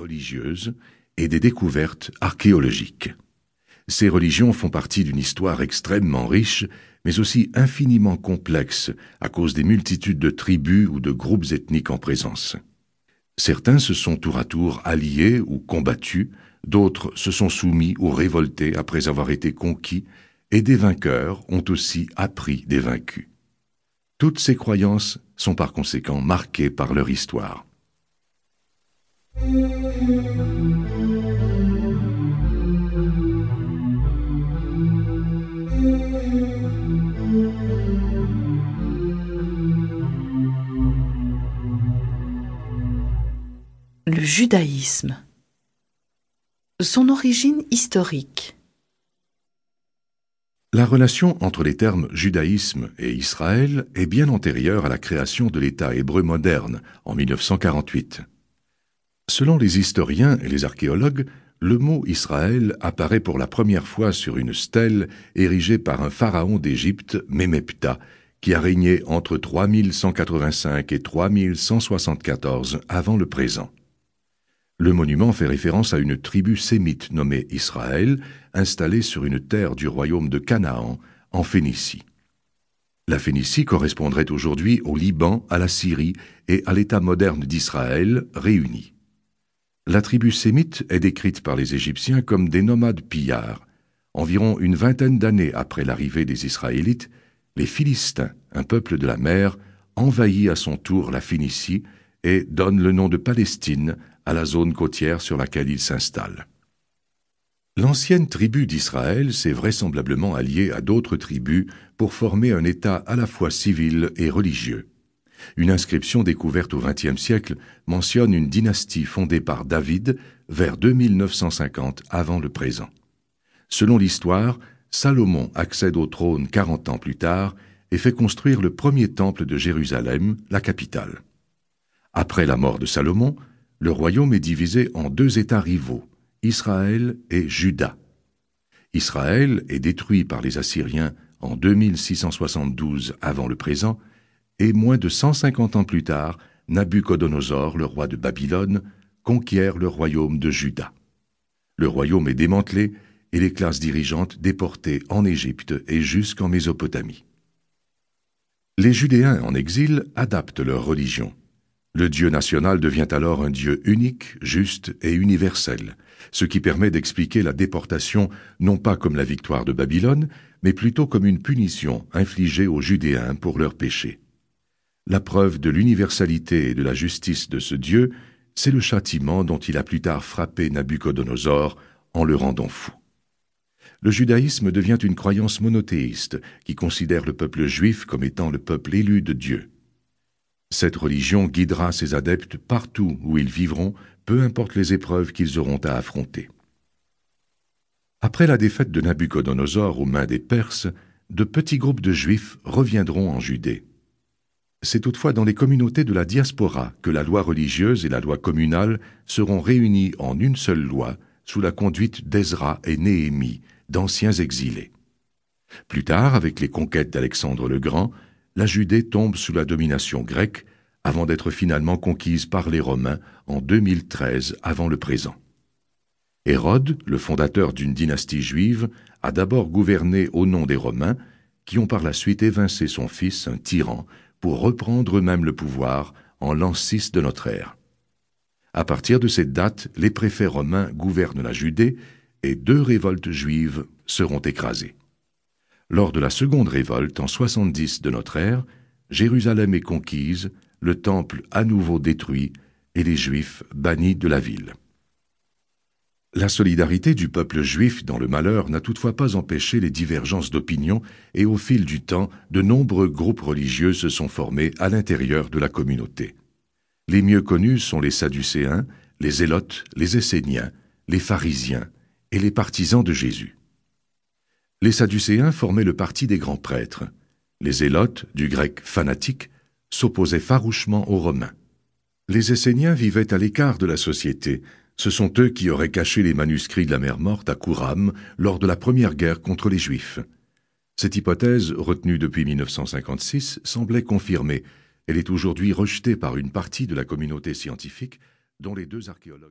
religieuses et des découvertes archéologiques. Ces religions font partie d'une histoire extrêmement riche, mais aussi infiniment complexe à cause des multitudes de tribus ou de groupes ethniques en présence. Certains se sont tour à tour alliés ou combattus, d'autres se sont soumis ou révoltés après avoir été conquis, et des vainqueurs ont aussi appris des vaincus. Toutes ces croyances sont par conséquent marquées par leur histoire. Le judaïsme. Son origine historique. La relation entre les termes judaïsme et Israël est bien antérieure à la création de l'État hébreu moderne en 1948. Selon les historiens et les archéologues, le mot Israël apparaît pour la première fois sur une stèle érigée par un pharaon d'Égypte, Mémepta, qui a régné entre 3185 et 3174 avant le présent. Le monument fait référence à une tribu sémite nommée Israël, installée sur une terre du royaume de Canaan, en Phénicie. La Phénicie correspondrait aujourd'hui au Liban, à la Syrie et à l'État moderne d'Israël réunis. La tribu sémite est décrite par les Égyptiens comme des nomades pillards. Environ une vingtaine d'années après l'arrivée des Israélites, les Philistins, un peuple de la mer, envahit à son tour la Phénicie et donne le nom de Palestine à la zone côtière sur laquelle ils s'installent. L'ancienne tribu d'Israël s'est vraisemblablement alliée à d'autres tribus pour former un État à la fois civil et religieux. Une inscription découverte au XXe siècle mentionne une dynastie fondée par David vers 2950 avant le présent. Selon l'histoire, Salomon accède au trône quarante ans plus tard et fait construire le premier temple de Jérusalem, la capitale. Après la mort de Salomon, le royaume est divisé en deux États rivaux, Israël et Juda. Israël est détruit par les Assyriens en 2672 avant le présent, et moins de 150 ans plus tard, Nabuchodonosor, le roi de Babylone, conquiert le royaume de Juda. Le royaume est démantelé et les classes dirigeantes déportées en Égypte et jusqu'en Mésopotamie. Les Judéens en exil adaptent leur religion. Le Dieu national devient alors un Dieu unique, juste et universel, ce qui permet d'expliquer la déportation non pas comme la victoire de Babylone, mais plutôt comme une punition infligée aux Judéens pour leurs péchés. La preuve de l'universalité et de la justice de ce Dieu, c'est le châtiment dont il a plus tard frappé Nabuchodonosor en le rendant fou. Le judaïsme devient une croyance monothéiste qui considère le peuple juif comme étant le peuple élu de Dieu. Cette religion guidera ses adeptes partout où ils vivront, peu importe les épreuves qu'ils auront à affronter. Après la défaite de Nabuchodonosor aux mains des Perses, de petits groupes de Juifs reviendront en Judée. C'est toutefois dans les communautés de la diaspora que la loi religieuse et la loi communale seront réunies en une seule loi sous la conduite d'Ezra et Néhémie, d'anciens exilés. Plus tard, avec les conquêtes d'Alexandre le Grand, la Judée tombe sous la domination grecque avant d'être finalement conquise par les Romains en 2013 avant le présent. Hérode, le fondateur d'une dynastie juive, a d'abord gouverné au nom des Romains, qui ont par la suite évincé son fils, un tyran, pour reprendre eux-mêmes le pouvoir en l'an 6 de notre ère. À partir de cette date, les préfets romains gouvernent la Judée et deux révoltes juives seront écrasées. Lors de la seconde révolte en 70 de notre ère, Jérusalem est conquise, le temple à nouveau détruit et les Juifs bannis de la ville. La solidarité du peuple juif dans le malheur n'a toutefois pas empêché les divergences d'opinion et au fil du temps, de nombreux groupes religieux se sont formés à l'intérieur de la communauté. Les mieux connus sont les Sadducéens, les Zélotes, les Esséniens, les pharisiens et les partisans de Jésus. Les Sadducéens formaient le parti des grands prêtres. Les Zélotes, du grec fanatique, s'opposaient farouchement aux Romains. Les Esséniens vivaient à l'écart de la société, ce sont eux qui auraient caché les manuscrits de la mer morte à Kouram lors de la première guerre contre les Juifs. Cette hypothèse, retenue depuis 1956, semblait confirmée. Elle est aujourd'hui rejetée par une partie de la communauté scientifique, dont les deux archéologues.